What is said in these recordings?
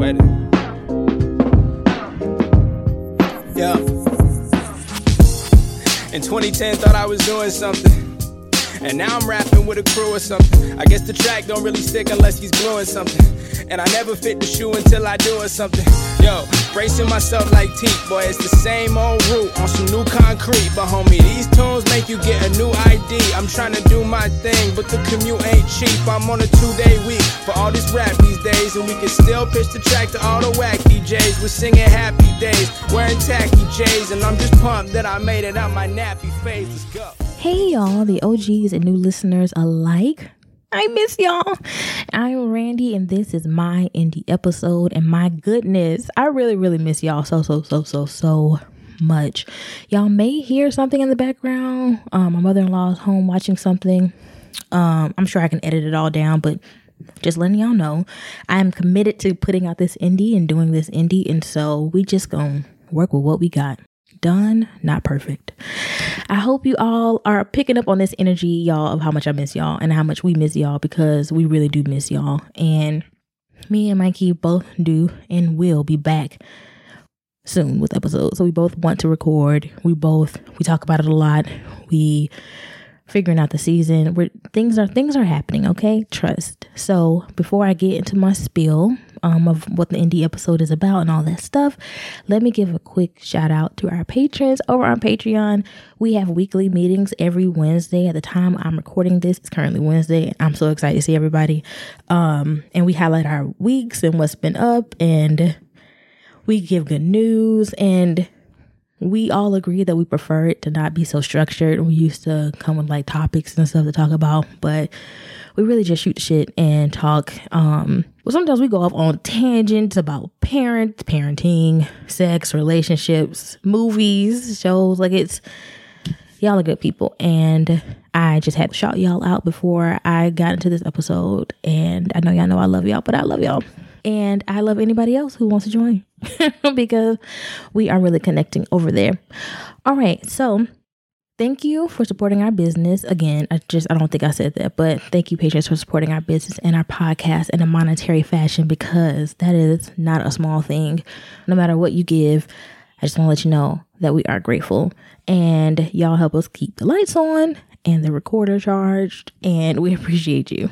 Yeah. In 2010, thought I was doing something. And now I'm rapping with a crew or something. I guess the track don't really stick unless he's gluing something. And I never fit the shoe until I do or something. Yo, bracing myself like teeth, boy, it's the same old route on some new concrete. But homie, these tunes make you get a new ID. I'm trying to do my thing, but the commute ain't cheap. I'm on a two day week for all this rap these days. And we can still pitch the track to all the whack DJs. We're singing happy days, wearing tacky J's. And I'm just pumped that I made it out my nappy face. Let's go. Hey y'all, the OGs and new listeners alike. I miss y'all. I'm Randie, and this is my indie episode. And my goodness, I really, really miss y'all so, so, so, so, so much. Y'all may hear something in the background. Um, my mother in law is home watching something. Um, I'm sure I can edit it all down, but just letting y'all know, I'm committed to putting out this indie and doing this indie. And so we just gonna work with what we got done, not perfect. I hope you all are picking up on this energy, y'all, of how much I miss y'all and how much we miss y'all because we really do miss y'all. And me and Mikey both do and will be back soon with episodes. So we both want to record. We both we talk about it a lot. We figuring out the season. Where things are things are happening, okay? Trust. So before I get into my spiel um, of what the indie episode is about and all that stuff, let me give a quick shout out to our patrons over on Patreon. We have weekly meetings every Wednesday. At the time I'm recording this, it's currently Wednesday. I'm so excited to see everybody. Um, and we highlight our weeks and what's been up and we give good news and we all agree that we prefer it to not be so structured. We used to come with like topics and stuff to talk about, but we really just shoot shit and talk. Um, well, sometimes we go off on tangents about parents, parenting, sex, relationships, movies, shows. Like it's y'all are good people, and I just had to shout y'all out before I got into this episode. And I know y'all know I love y'all, but I love y'all. And I love anybody else who wants to join because we are really connecting over there. All right. So thank you for supporting our business. Again, I just, I don't think I said that, but thank you, patrons, for supporting our business and our podcast in a monetary fashion because that is not a small thing. No matter what you give, I just want to let you know that we are grateful and y'all help us keep the lights on and the recorder charged, and we appreciate you.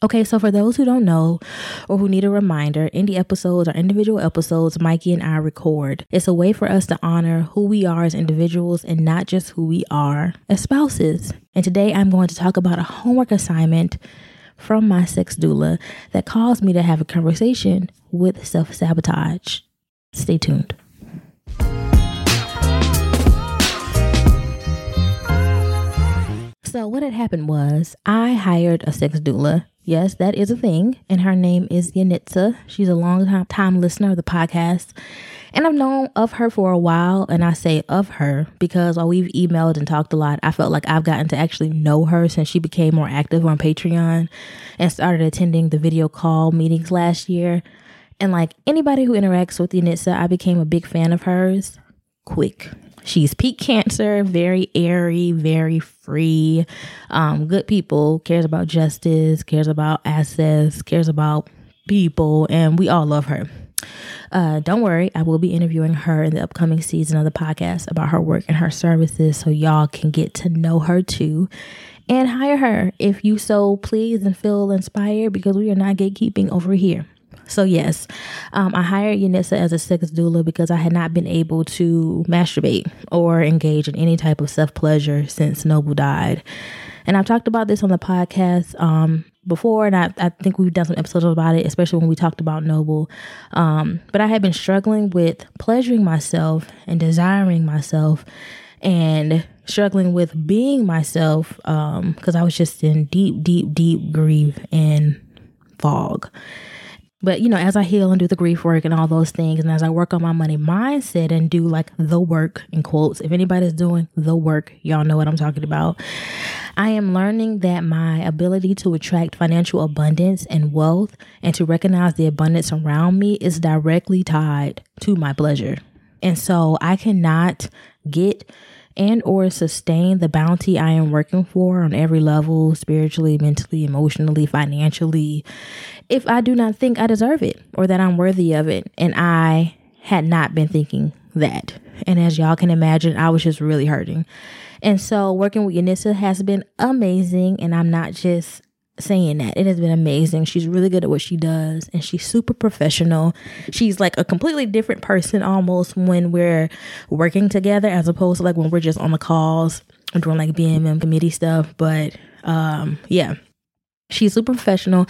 Okay, so for those who don't know or who need a reminder, indie episodes are individual episodes Mikey and I record. It's a way for us to honor who we are as individuals and not just who we are as spouses. And today I'm going to talk about a homework assignment from my sex doula that caused me to have a conversation with self sabotage. Stay tuned. So, what had happened was I hired a sex doula. Yes, that is a thing. And her name is Yanitza. She's a long time, listener of the podcast. And I've known of her for a while. And I say of her because while we've emailed and talked a lot, I felt like I've gotten to actually know her since she became more active on Patreon and started attending the video call meetings last year. And like anybody who interacts with Yanitza, I became a big fan of hers quick. She's peak cancer, very airy, very free, um, good people, cares about justice, cares about assets, cares about people, and we all love her. Uh, don't worry, I will be interviewing her in the upcoming season of the podcast about her work and her services so y'all can get to know her too and hire her if you so please and feel inspired because we are not gatekeeping over here. So yes, um, I hired Yanitza as a sex doula because I had not been able to masturbate or engage in any type of self pleasure since Noble died. And I've talked about this on the podcast um, before, and I, I, think we've done some episodes about it, especially when we talked about Noble. Um, but I had been struggling with pleasuring myself and desiring myself and struggling with being myself because um, I was just in deep, deep, deep grief and fog. But you know, as I heal and do the grief work and all those things, and as I work on my money mindset and do like the work in quotes, if anybody's doing the work, y'all know what I'm talking about. I am learning that my ability to attract financial abundance and wealth and to recognize the abundance around me is directly tied to my pleasure. And so I cannot get and or sustain the bounty I am working for on every level, spiritually, mentally, emotionally, financially, if I do not think I deserve it or that I'm worthy of it. And I had not been thinking that. And as y'all can imagine, I was just really hurting. And so working with Yanitza has been amazing. And I'm not just saying that. It has been amazing. She's really good at what she does and she's super professional. She's like a completely different person almost when we're working together as opposed to like when we're just on the calls and doing like BMM committee stuff. But um yeah. She's super professional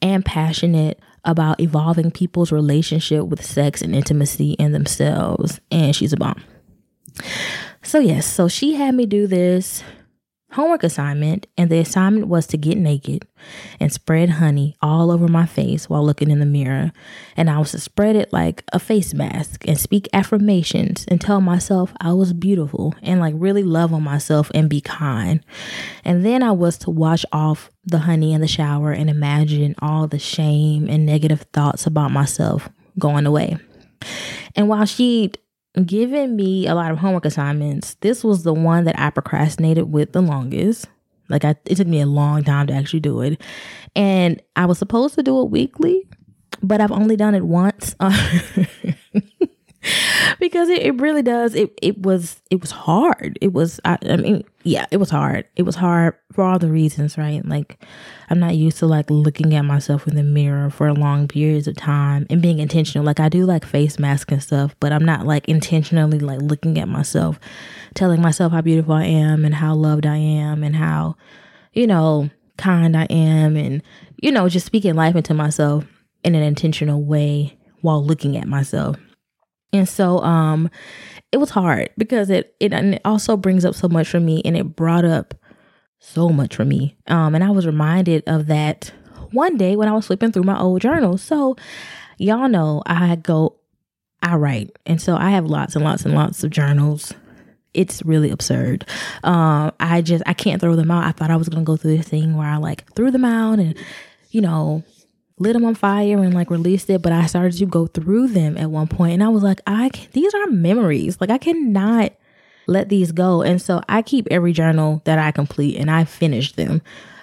and passionate about evolving people's relationship with sex and intimacy in themselves. And she's a bomb. So, yes, so she had me do this homework assignment, and the assignment was to get naked and spread honey all over my face while looking in the mirror. And I was to spread it like a face mask and speak affirmations and tell myself I was beautiful and like really love on myself and be kind. And then I was to wash off the honey in the shower and imagine all the shame and negative thoughts about myself going away. And while she given me a lot of homework assignments. This was the one that I procrastinated with the longest. Like I, it took me a long time to actually do it. And I was supposed to do it weekly, but I've only done it once. because it, it really does it it was it was hard. It was I, I mean yeah it was hard. It was hard for all the reasons right? Like i'm not used to like looking at myself in the mirror for long periods of time and being intentional. Like i do like face mask and stuff but i'm not like intentionally like looking at myself telling myself how beautiful i am and how loved i am and how you know kind i am and you know just speaking life into myself in an intentional way while looking at myself and so um it was hard because it it, it also brings up so much for me and it brought up so much for me. Um and I was reminded of that one day when I was flipping through my old journals. So y'all know I go I write. And so I have lots and lots and lots of journals. It's really absurd. Um I just I can't throw them out. I thought I was gonna go through this thing where I like threw them out and you know lit them on fire and like released it but i started to go through them at one point and i was like i can, these are memories. Like i cannot let these go and so i keep every journal that i complete and i finish them.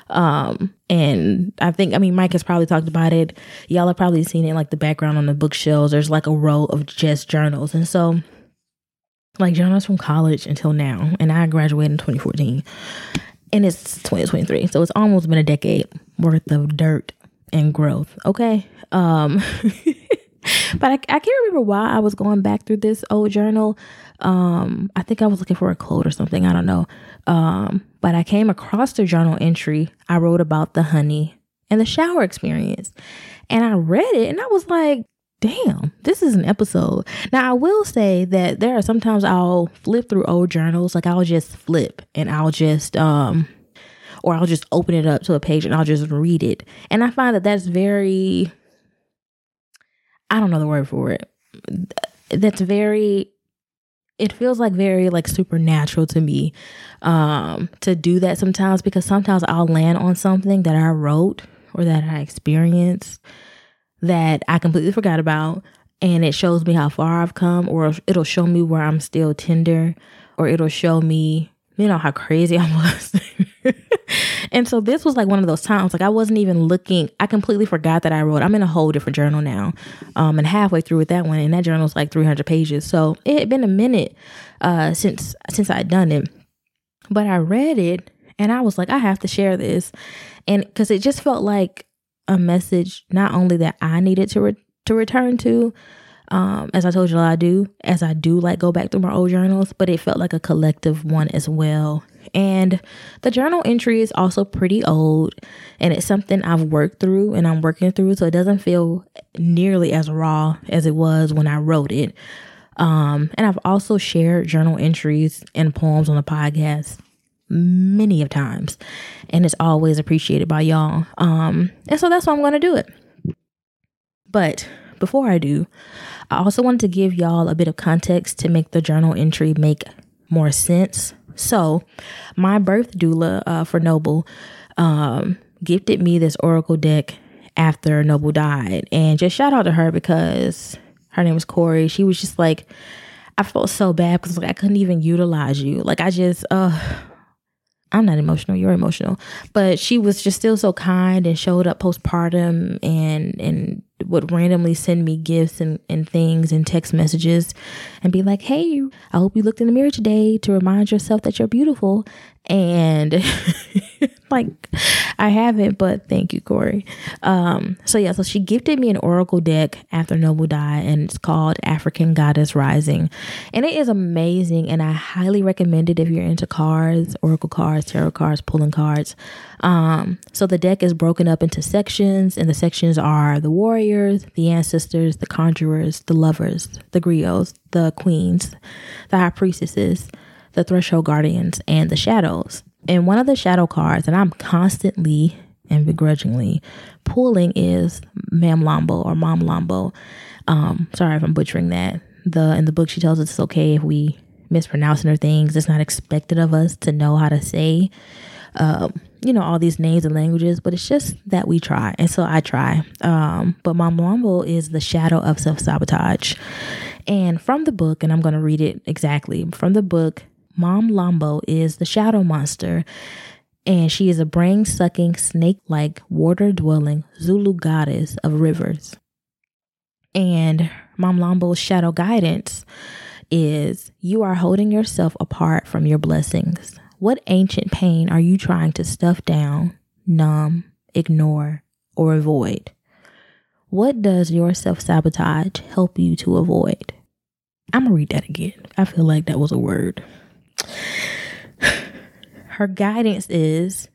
Um and i think i mean mike has probably talked about it. Y'all have probably seen it like the background on the bookshelves. There's like a row of just journals and so like journals from college until now and i graduated in 2014 and it's 2023 so it's almost been a decade worth of dirt and growth. Okay. Um, but I, I, can't remember why I was going back through this old journal. Um, I think I was looking for a quote or something. I don't know. Um, but I came across the journal entry. I wrote about the honey and the shower experience. And I read it and I was like, damn, this is an episode. Now, I will say that there are sometimes I'll flip through old journals. Like I'll just flip and I'll just, um, or I'll just open it up to a page and I'll just read it. And I find that that's very, I don't know the word for it. That's very, it feels like very like supernatural to me um, to do that sometimes because sometimes I'll land on something that I wrote or that I experienced that I completely forgot about and it shows me how far I've come or it'll show me where I'm still tender or it'll show me you know how crazy I was. and so this was like one of those times like I wasn't even looking. I completely forgot that I wrote. I'm in a whole different journal now um and halfway through with that one and that journal's like 300 pages. So it had been a minute uh since since I'd done it. But I read it and I was like I have to share this. And cuz it just felt like a message not only that I needed to re- to return to um, as I told you, I do, as I do like go back through my old journals, but it felt like a collective one as well. And the journal entry is also pretty old and it's something I've worked through and I'm working through. So it doesn't feel nearly as raw as it was when I wrote it. Um, and I've also shared journal entries and poems on the podcast many of times, and it's always appreciated by y'all. Um, and so that's why I'm going to do it. But before I do, I also wanted to give y'all a bit of context to make the journal entry make more sense. So, my birth doula uh, for Noble um, gifted me this oracle deck after Noble died, and just shout out to her because her name was Corey. She was just like, I felt so bad because like I couldn't even utilize you. Like I just, uh, I'm not emotional. You're emotional, but she was just still so kind and showed up postpartum and and would randomly send me gifts and, and things and text messages and be like, Hey, I hope you looked in the mirror today to remind yourself that you're beautiful. And like, I haven't, but thank you, Corey. Um, so yeah, so she gifted me an oracle deck after Noble died, and it's called African Goddess Rising. And it is amazing, and I highly recommend it if you're into cards, oracle cards, tarot cards, pulling cards. Um, so the deck is broken up into sections, and the sections are the warriors, the ancestors, the conjurers, the lovers, the griots, the queens, the high priestesses, the threshold guardians, and the shadows. And one of the shadow cards that I'm constantly and begrudgingly pulling is Mamlambo or Mom Lambo. Um, sorry if I'm butchering that. The in the book she tells us it's okay if we mispronouncing her things. It's not expected of us to know how to say um, you know, all these names and languages, but it's just that we try. And so I try. Um, but Mom Lambo is the shadow of self sabotage. And from the book, and I'm going to read it exactly from the book, Mom Lambo is the shadow monster, and she is a brain sucking, snake like, water dwelling Zulu goddess of rivers. And Mom Lambo's shadow guidance is you are holding yourself apart from your blessings. What ancient pain are you trying to stuff down, numb, ignore, or avoid? What does your self sabotage help you to avoid? I'm gonna read that again. I feel like that was a word. Her guidance is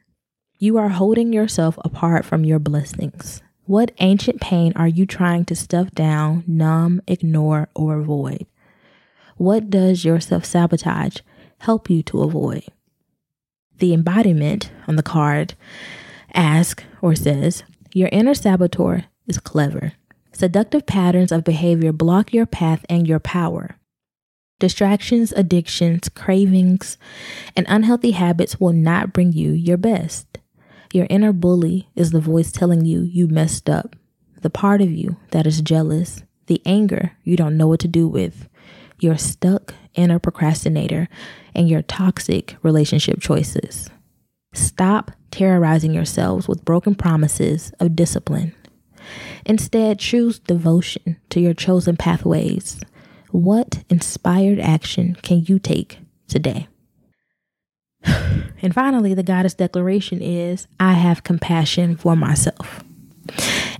you are holding yourself apart from your blessings. What ancient pain are you trying to stuff down, numb, ignore, or avoid? What does your self sabotage help you to avoid? The embodiment on the card asks or says, Your inner saboteur is clever. Seductive patterns of behavior block your path and your power. Distractions, addictions, cravings, and unhealthy habits will not bring you your best. Your inner bully is the voice telling you you messed up, the part of you that is jealous, the anger you don't know what to do with, your stuck inner procrastinator, and your toxic relationship choices. Stop terrorizing yourselves with broken promises of discipline. Instead, choose devotion to your chosen pathways what inspired action can you take today? And finally, the goddess declaration is I have compassion for myself.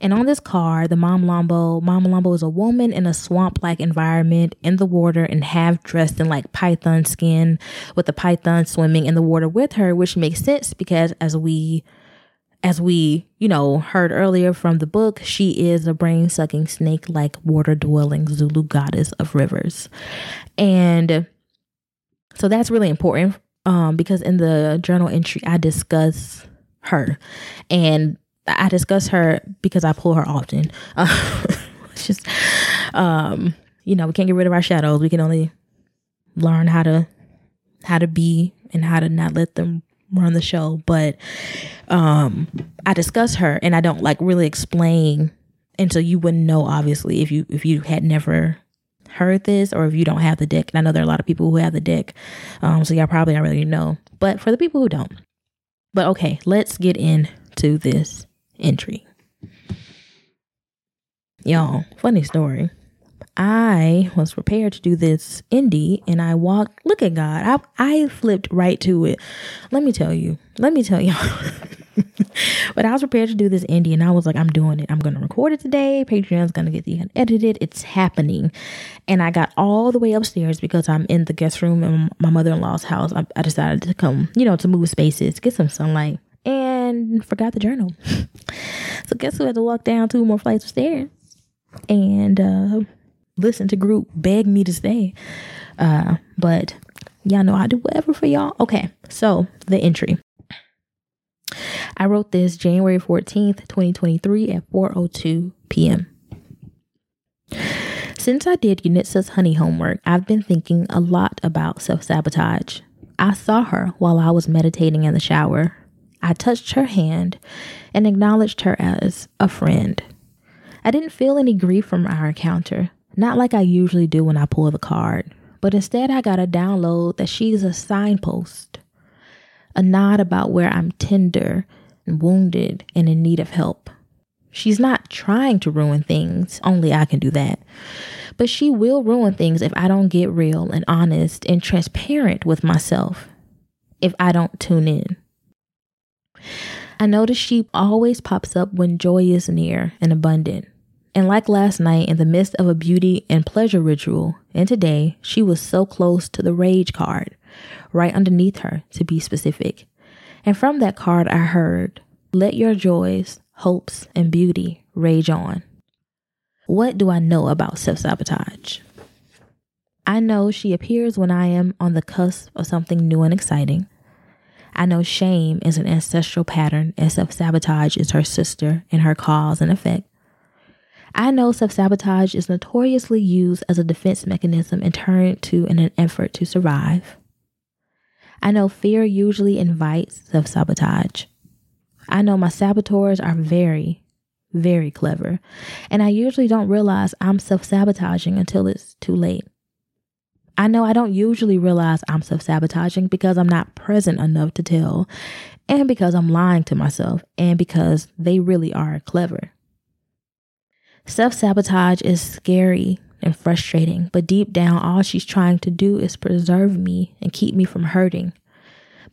And on this card, the Mom Lombo, Mom Lombo is a woman in a swamp like environment in the water and half dressed in like python skin with the python swimming in the water with her, which makes sense because as we as we, you know, heard earlier from the book, she is a brain sucking snake like water dwelling Zulu goddess of rivers. And so that's really important um, because in the journal entry, I discuss her. And I discuss her because I pull her often. Uh, it's just, um, you know, we can't get rid of our shadows. We can only learn how to how to be and how to not let them run the show, but um I discuss her and I don't like really explain and so you wouldn't know obviously if you if you had never heard this or if you don't have the deck. And I know there are a lot of people who have the deck. Um so y'all probably already know. But for the people who don't. But okay, let's get into this entry. Y'all, funny story. I was prepared to do this indie and I walked, look at God. I, I flipped right to it. Let me tell you, let me tell y'all. but I was prepared to do this indie and I was like, I'm doing it. I'm going to record it today. Patreon's going to get the edited. It's happening. And I got all the way upstairs because I'm in the guest room in my mother in law's house. I, I decided to come, you know, to move spaces, get some sunlight, and forgot the journal. so guess who had to walk down two more flights of stairs? And, uh, listen to group beg me to stay. Uh, but y'all know I do whatever for y'all. Okay, so the entry. I wrote this January 14th, 2023 at 4:02 p.m. Since I did Yanitza's honey homework, I've been thinking a lot about self-sabotage. I saw her while I was meditating in the shower. I touched her hand and acknowledged her as a friend. I didn't feel any grief from our encounter, not like I usually do when I pull the card, but instead I got a download that she's a signpost, a nod about where I'm tender and wounded and in need of help. She's not trying to ruin things, only I can do that. But she will ruin things if I don't get real and honest and transparent with myself, if I don't tune in. I notice she always pops up when joy is near and abundant. And like last night, in the midst of a beauty and pleasure ritual, and today, she was so close to the rage card, right underneath her, to be specific. And from that card, I heard, Let your joys, hopes, and beauty rage on. What do I know about self sabotage? I know she appears when I am on the cusp of something new and exciting. I know shame is an ancestral pattern and self sabotage is her sister in her cause and effect. I know self sabotage is notoriously used as a defense mechanism and turned to in an effort to survive. I know fear usually invites self sabotage. I know my saboteurs are very, very clever, and I usually don't realize I'm self sabotaging until it's too late. I know I don't usually realize I'm self sabotaging because I'm not present enough to tell, and because I'm lying to myself, and because they really are clever. Self sabotage is scary and frustrating, but deep down, all she's trying to do is preserve me and keep me from hurting.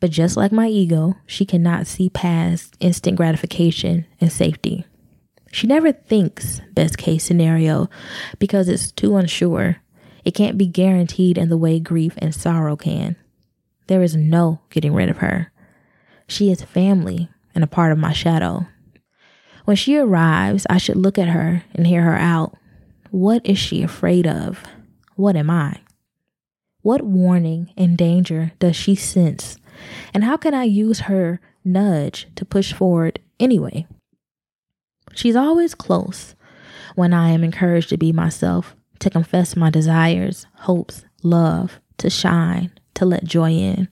But just like my ego, she cannot see past instant gratification and safety. She never thinks best case scenario because it's too unsure. It can't be guaranteed in the way grief and sorrow can. There is no getting rid of her. She is family and a part of my shadow. When she arrives, I should look at her and hear her out. What is she afraid of? What am I? What warning and danger does she sense? And how can I use her nudge to push forward anyway? She's always close when I am encouraged to be myself, to confess my desires, hopes, love, to shine, to let joy in.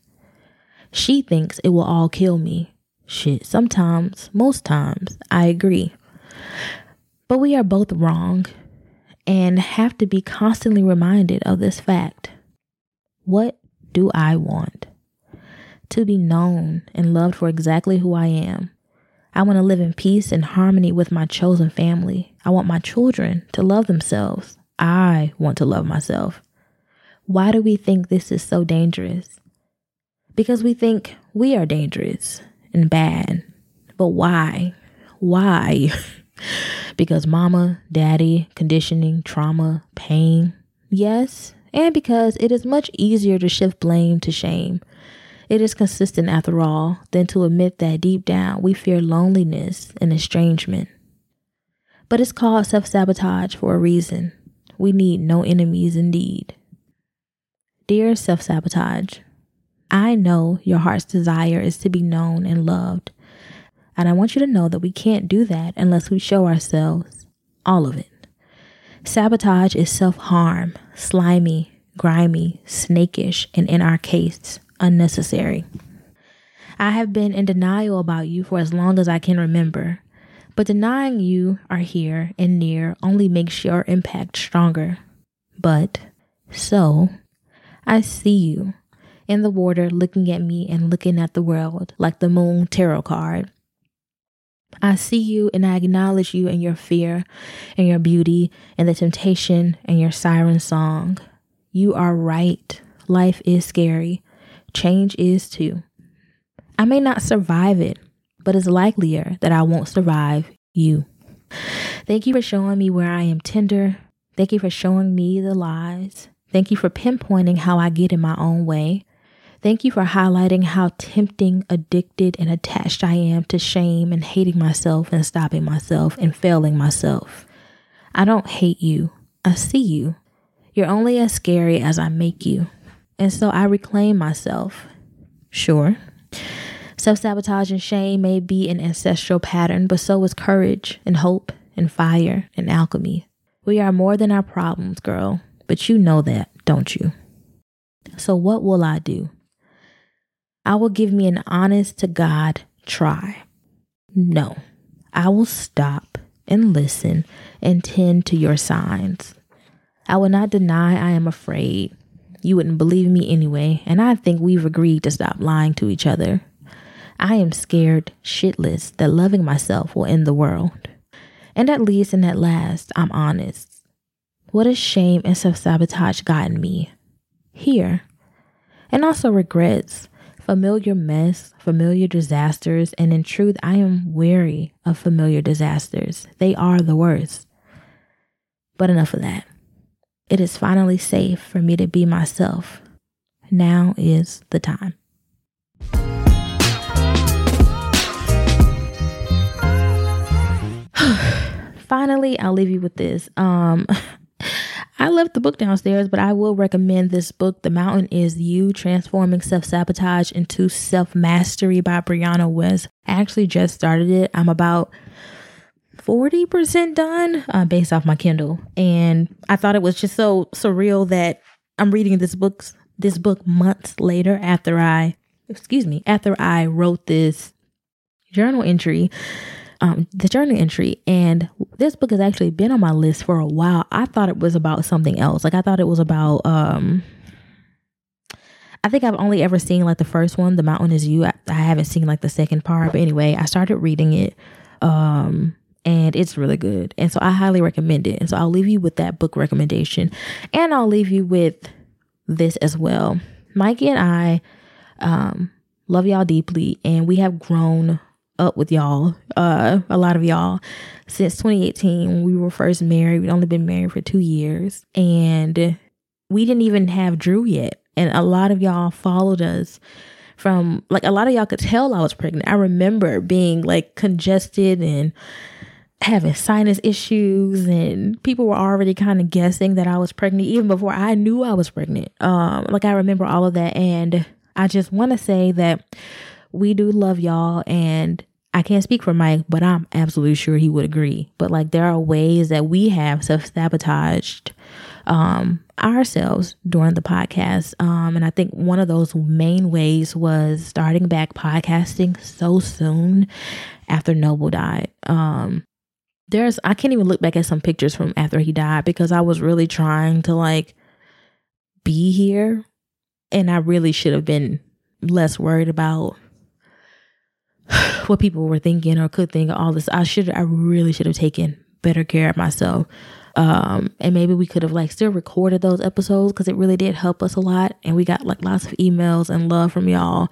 She thinks it will all kill me, Shit, sometimes, most times, I agree. But we are both wrong and have to be constantly reminded of this fact. What do I want? To be known and loved for exactly who I am. I want to live in peace and harmony with my chosen family. I want my children to love themselves. I want to love myself. Why do we think this is so dangerous? Because we think we are dangerous and bad. But why? Why? because mama, daddy, conditioning, trauma, pain. Yes, and because it is much easier to shift blame to shame. It is consistent, after all, than to admit that deep down we fear loneliness and estrangement. But it's called self sabotage for a reason. We need no enemies indeed. Dear self sabotage, I know your heart's desire is to be known and loved. And I want you to know that we can't do that unless we show ourselves all of it. Sabotage is self harm, slimy, grimy, snakish, and in our case, unnecessary. I have been in denial about you for as long as I can remember, but denying you are here and near only makes your impact stronger. But so, I see you in the water looking at me and looking at the world like the moon tarot card. I see you and I acknowledge you and your fear and your beauty and the temptation and your siren song. You are right. Life is scary. Change is too. I may not survive it, but it's likelier that I won't survive you. Thank you for showing me where I am tender. Thank you for showing me the lies. Thank you for pinpointing how I get in my own way. Thank you for highlighting how tempting, addicted, and attached I am to shame and hating myself and stopping myself and failing myself. I don't hate you. I see you. You're only as scary as I make you. And so I reclaim myself. Sure. Self sabotage and shame may be an ancestral pattern, but so is courage and hope and fire and alchemy. We are more than our problems, girl, but you know that, don't you? So, what will I do? I will give me an honest to God try. No, I will stop and listen and tend to your signs. I will not deny I am afraid. You wouldn't believe me anyway, and I think we've agreed to stop lying to each other. I am scared shitless that loving myself will end the world. And at least and at last, I'm honest. What has shame and self sabotage gotten me? Here. And also regrets, familiar mess, familiar disasters, and in truth, I am weary of familiar disasters. They are the worst. But enough of that. It is finally safe for me to be myself. Now is the time. finally, I'll leave you with this. Um, I left the book downstairs, but I will recommend this book. The Mountain is You Transforming Self Sabotage into Self Mastery by Brianna West. I actually just started it. I'm about 40% done uh, based off my Kindle. And I thought it was just so surreal that I'm reading this book this book months later after I excuse me, after I wrote this journal entry um, the journal entry. And this book has actually been on my list for a while. I thought it was about something else. Like I thought it was about um I think I've only ever seen like the first one, The Mountain is You. I, I haven't seen like the second part. But anyway, I started reading it. Um and it's really good. And so I highly recommend it. And so I'll leave you with that book recommendation. And I'll leave you with this as well. Mikey and I um love y'all deeply and we have grown up with y'all, uh, a lot of y'all, since 2018 when we were first married. We'd only been married for two years, and we didn't even have Drew yet. And a lot of y'all followed us from like a lot of y'all could tell I was pregnant. I remember being like congested and having sinus issues and people were already kind of guessing that I was pregnant even before I knew I was pregnant. Um like I remember all of that and I just want to say that we do love y'all and I can't speak for Mike, but I'm absolutely sure he would agree. But like there are ways that we have self-sabotaged um ourselves during the podcast. Um and I think one of those main ways was starting back podcasting so soon after Noble died. Um there's I can't even look back at some pictures from after he died because I was really trying to like be here and I really should have been less worried about what people were thinking or could think of all this. I should I really should have taken better care of myself. Um, and maybe we could have like still recorded those episodes because it really did help us a lot. And we got like lots of emails and love from y'all.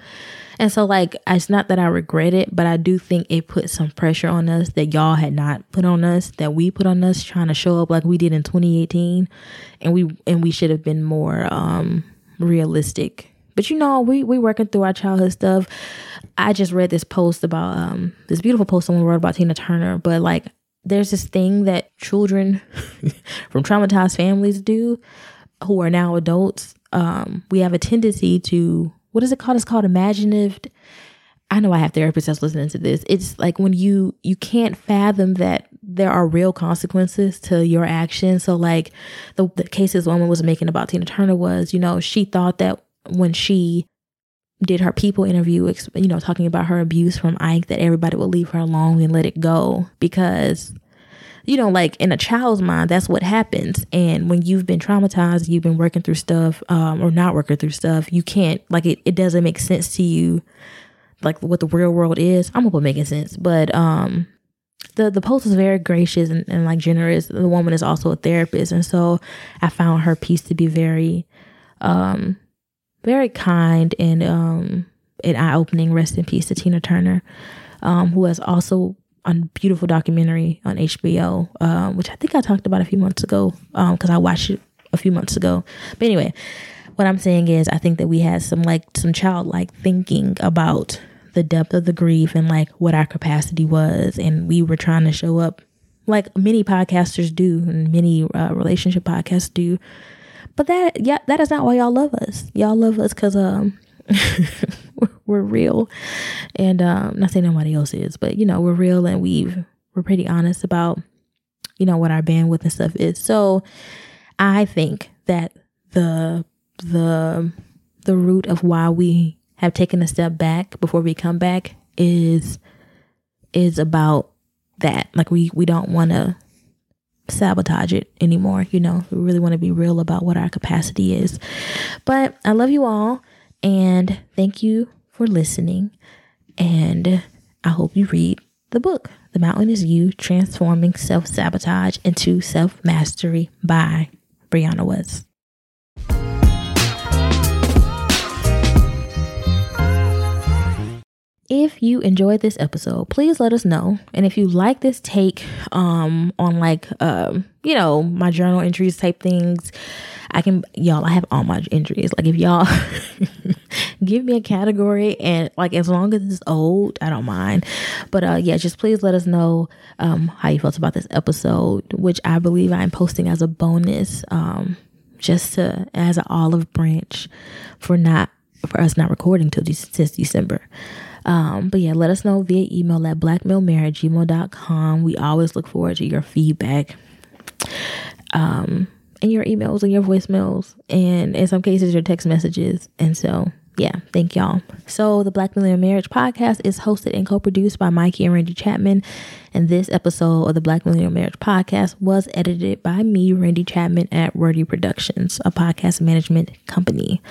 And so like it's not that I regret it, but I do think it put some pressure on us that y'all had not put on us, that we put on us trying to show up like we did in 2018. And we and we should have been more um realistic but you know, we we working through our childhood stuff. I just read this post about um this beautiful post someone wrote about Tina Turner, but like there's this thing that children from traumatized families do who are now adults. Um, we have a tendency to what is it called? It's called imaginative. I know I have therapists that's listening to this. It's like when you you can't fathom that there are real consequences to your actions. So like the, the case this woman was making about Tina Turner was, you know, she thought that when she did her people interview, you know, talking about her abuse from Ike, that everybody would leave her alone and let it go because, you know, like in a child's mind, that's what happens. And when you've been traumatized, you've been working through stuff um, or not working through stuff, you can't, like, it, it doesn't make sense to you, like what the real world is. I'm gonna making sense, but um, the the post is very gracious and, and like generous. The woman is also a therapist, and so I found her piece to be very um very kind and um an eye opening. Rest in peace to Tina Turner, um, who has also a beautiful documentary on HBO, um, which I think I talked about a few months ago because um, I watched it a few months ago. But anyway, what I'm saying is, I think that we had some like some childlike thinking about the depth of the grief and like what our capacity was, and we were trying to show up like many podcasters do and many uh, relationship podcasts do but that yeah, that is not why y'all love us. Y'all love us because um we're real, and um not saying nobody else is, but you know we're real and we've we're pretty honest about you know what our bandwidth and stuff is. So I think that the the the root of why we have taken a step back before we come back is is about that. Like we we don't want to sabotage it anymore. You know, we really want to be real about what our capacity is. But I love you all and thank you for listening. And I hope you read the book. The Mountain is You Transforming Self Sabotage into Self Mastery by Brianna West. If you enjoyed this episode please let us know. And if you like this take um on like um you know my journal entries type things i can y'all i have all my entries. Like if y'all give me a category and like as long as it's old i don't mind. But uh yeah just please let us know um how you felt about this episode which i believe i'm posting as a bonus um just to as an olive branch for not for us not recording till since december um, but yeah, let us know via email at blackmilmar at gmail.com. We always look forward to your feedback. Um, and your emails and your voicemails, and in some cases, your text messages. And so, yeah, thank y'all. So, the Black Millennial Marriage podcast is hosted and co produced by Mikey and Randie Chapman. And this episode of the Black Millennial Marriage podcast was edited by me, Randie Chapman, at Wordy Productions, a podcast management company.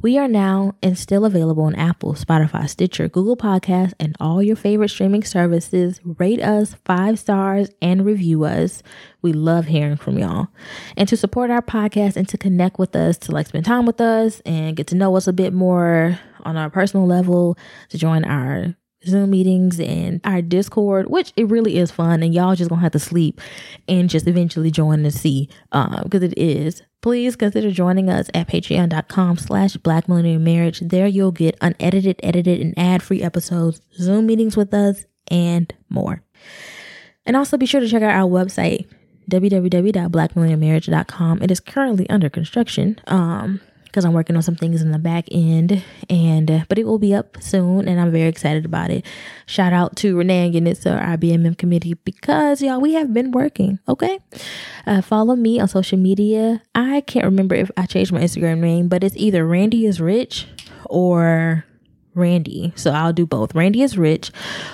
We are now and still available on Apple, Spotify, Stitcher, Google Podcasts, and all your favorite streaming services. Rate us five stars and review us. We love hearing from y'all. And to support our podcast and to connect with us, to like spend time with us and get to know us a bit more on our personal level, to join our Zoom meetings and our Discord, which it really is fun, and y'all just gonna have to sleep and just eventually join to see, because uh, it is. Please consider joining us at patreon.com slash black millennial marriage. There you'll get unedited edited and ad-free episodes zoom meetings with us and more. And also be sure to check out our website www.blackmillennialmarriage.com it is currently under construction. Um because I'm working on some things in the back end, and uh, but it will be up soon, and I'm very excited about it. Shout out to Renee and Yanitza, our BMM committee, because y'all we have been working. Okay, uh, follow me on social media. I can't remember if I changed my Instagram name, but it's either Randy is Rich or Randy. So I'll do both. Randy is Rich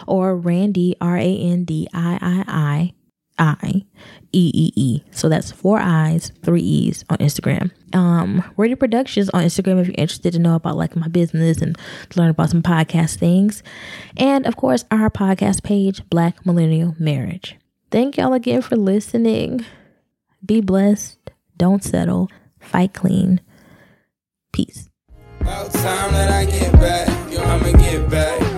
or Randy R A N D I I I I E E E. So that's four I's, three E's on Instagram. Um, Radio Productions on Instagram if you're interested to know about like my business and learn about some podcast things. And of course, our podcast page, Black Millennial Marriage. Thank y'all again for listening. Be blessed. Don't settle. Fight clean. Peace. About time that I get back. Yo, I'ma get back.